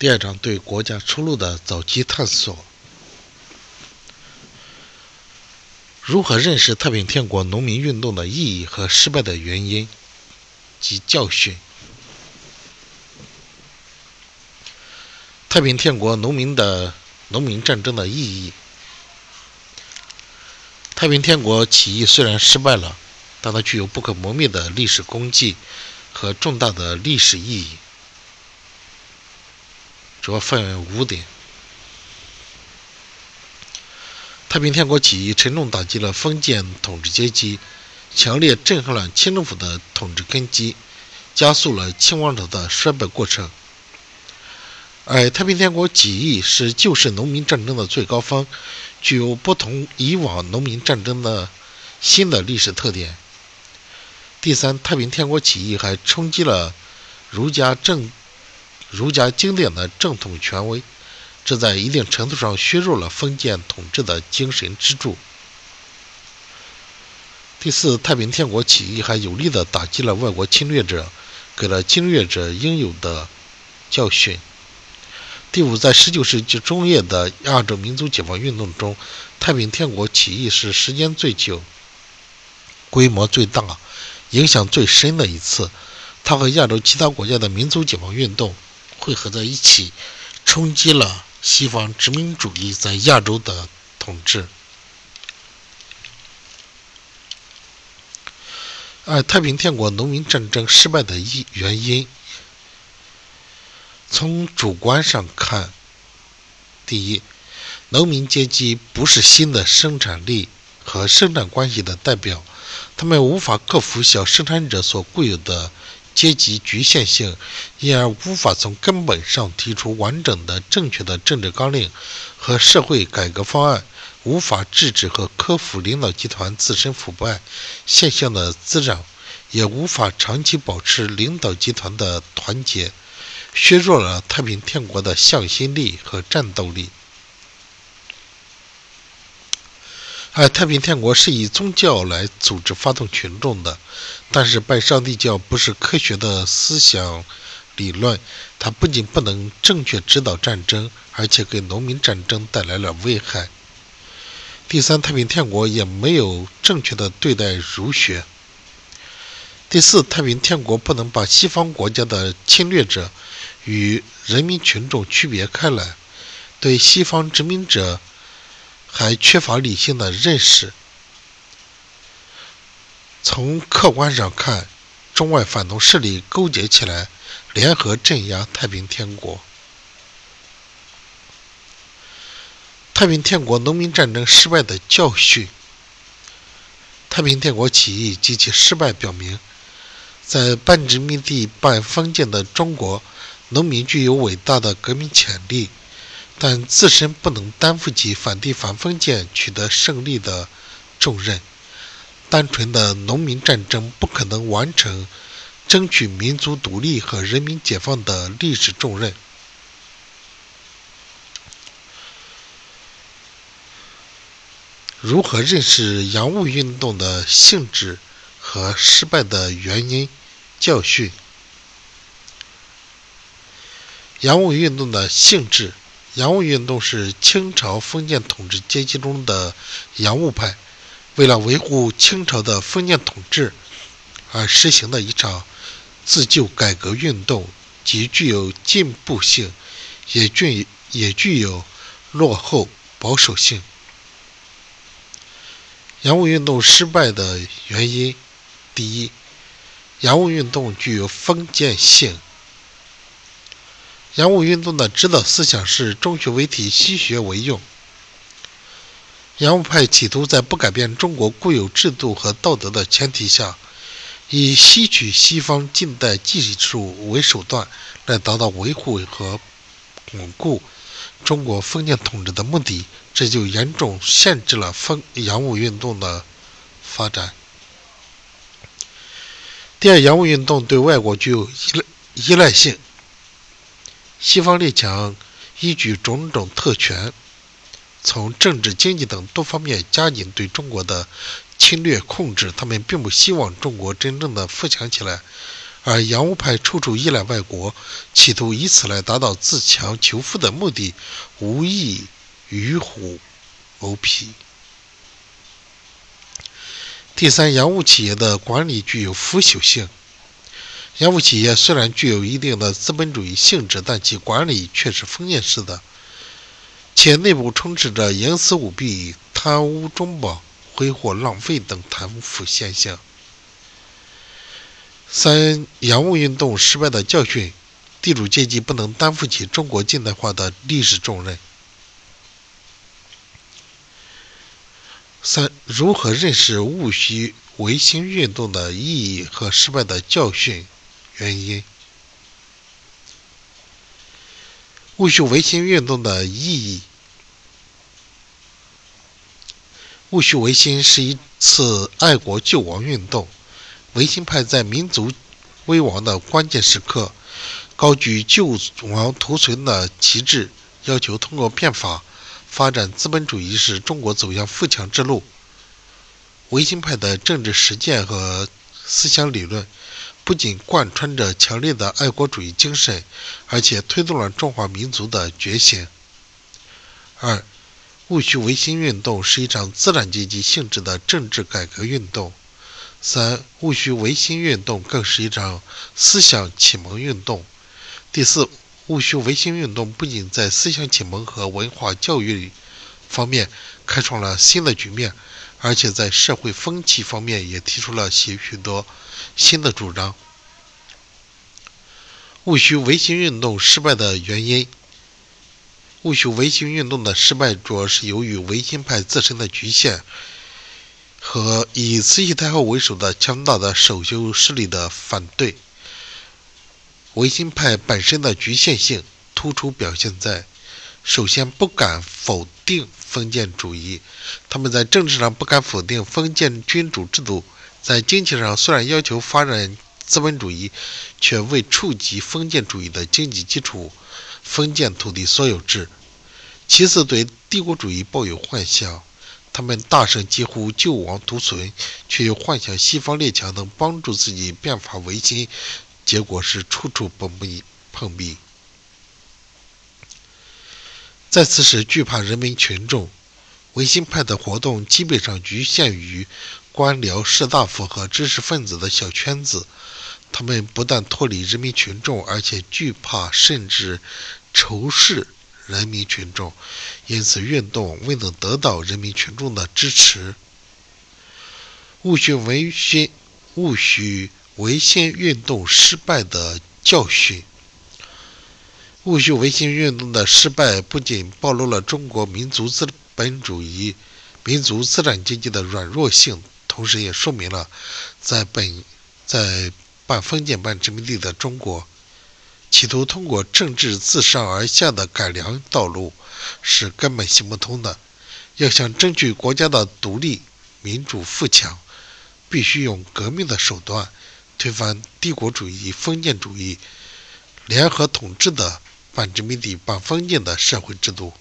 第二章对国家出路的早期探索。如何认识太平天国农民运动的意义和失败的原因及教训？太平天国农民的农民战争的意义。太平天国起义虽然失败了，但它具有不可磨灭的历史功绩和重大的历史意义。主要分为五点。太平天国起义沉重打击了封建统治阶级，强烈震撼了清政府的统治根基，加速了清王朝的衰败过程。而太平天国起义是旧式农民战争的最高峰，具有不同以往农民战争的新的历史特点。第三，太平天国起义还冲击了儒家政。儒家经典的正统权威，这在一定程度上削弱了封建统治的精神支柱。第四，太平天国起义还有力地打击了外国侵略者，给了侵略者应有的教训。第五，在19世纪中叶的亚洲民族解放运动中，太平天国起义是时间最久、规模最大、影响最深的一次。它和亚洲其他国家的民族解放运动。汇合在一起，冲击了西方殖民主义在亚洲的统治。而太平天国农民战争失败的一原因，从主观上看，第一，农民阶级不是新的生产力和生产关系的代表，他们无法克服小生产者所固有的。阶级局限性，因而无法从根本上提出完整的、正确的政治纲领和社会改革方案，无法制止和克服领导集团自身腐败现象的滋长，也无法长期保持领导集团的团结，削弱了太平天国的向心力和战斗力。而太平天国是以宗教来组织发动群众的，但是拜上帝教不是科学的思想理论，它不仅不能正确指导战争，而且给农民战争带来了危害。第三，太平天国也没有正确的对待儒学。第四，太平天国不能把西方国家的侵略者与人民群众区别开来，对西方殖民者。还缺乏理性的认识。从客观上看，中外反动势力勾结起来，联合镇压太平天国。太平天国农民战争失败的教训。太平天国起义及其失败表明，在半殖民地半封建的中国，农民具有伟大的革命潜力。但自身不能担负起反帝反封建、取得胜利的重任。单纯的农民战争不可能完成争取民族独立和人民解放的历史重任。如何认识洋务运动的性质和失败的原因、教训？洋务运动的性质。洋务运动是清朝封建统治阶级中的洋务派，为了维护清朝的封建统治而实行的一场自救改革运动，既具有进步性，也具也具有落后保守性。洋务运动失败的原因，第一，洋务运动具有封建性。洋务运动的指导思想是中学为体，西学为用。洋务派企图在不改变中国固有制度和道德的前提下，以吸取西方近代技术为手段，来达到维护和巩固中国封建统治的目的，这就严重限制了封洋务运动的发展。第二，洋务运动对外国具有依赖依赖性。西方列强依据种种特权，从政治、经济等多方面加紧对中国的侵略控制。他们并不希望中国真正的富强起来，而洋务派处处依赖外国，企图以此来达到自强求富的目的，无异于虎谋皮。第三，洋务企业的管理具有腐朽性。洋务企业虽然具有一定的资本主义性质，但其管理却是封建式的，且内部充斥着营私舞弊、贪污中饱、挥霍浪费等贪腐现象。三、洋务运动失败的教训：地主阶级不能担负起中国近代化的历史重任。三、如何认识戊戌维新运动的意义和失败的教训原因？戊戌维新运动的意义：戊戌维新是一次爱国救亡运动。维新派在民族危亡的关键时刻，高举救亡图存的旗帜，要求通过变法发展资本主义，使中国走向富强之路。维新派的政治实践和思想理论，不仅贯穿着强烈的爱国主义精神，而且推动了中华民族的觉醒。二，戊戌维新运动是一场资产阶级性质的政治改革运动。三、戊戌维新运动更是一场思想启蒙运动。第四，戊戌维新运动不仅在思想启蒙和文化教育方面开创了新的局面，而且在社会风气方面也提出了许许多新的主张。戊戌维新运动失败的原因：戊戌维新运动的失败主要是由于维新派自身的局限。和以慈禧太后为首的强大的守旧势力的反对，维新派本身的局限性突出表现在：首先不敢否定封建主义，他们在政治上不敢否定封建君主制度；在经济上虽然要求发展资本主义，却未触及封建主义的经济基础——封建土地所有制。其次，对帝国主义抱有幻想。他们大声疾呼救亡图存，却又幻想西方列强能帮助自己变法维新，结果是处处碰壁。碰壁。再次是惧怕人民群众，维新派的活动基本上局限于官僚士大夫和知识分子的小圈子，他们不但脱离人民群众，而且惧怕甚至仇视。人民群众，因此运动未能得到人民群众的支持。戊戌维新，戊戌维新运动失败的教训。戊戌维新运动的失败，不仅暴露了中国民族资本主义、民族资产阶级的软弱性，同时也说明了，在本在半封建半殖民地的中国。企图通过政治自上而下的改良道路是根本行不通的。要想争取国家的独立、民主、富强，必须用革命的手段推翻帝国主义、封建主义联合统治的半殖民地半封建的社会制度。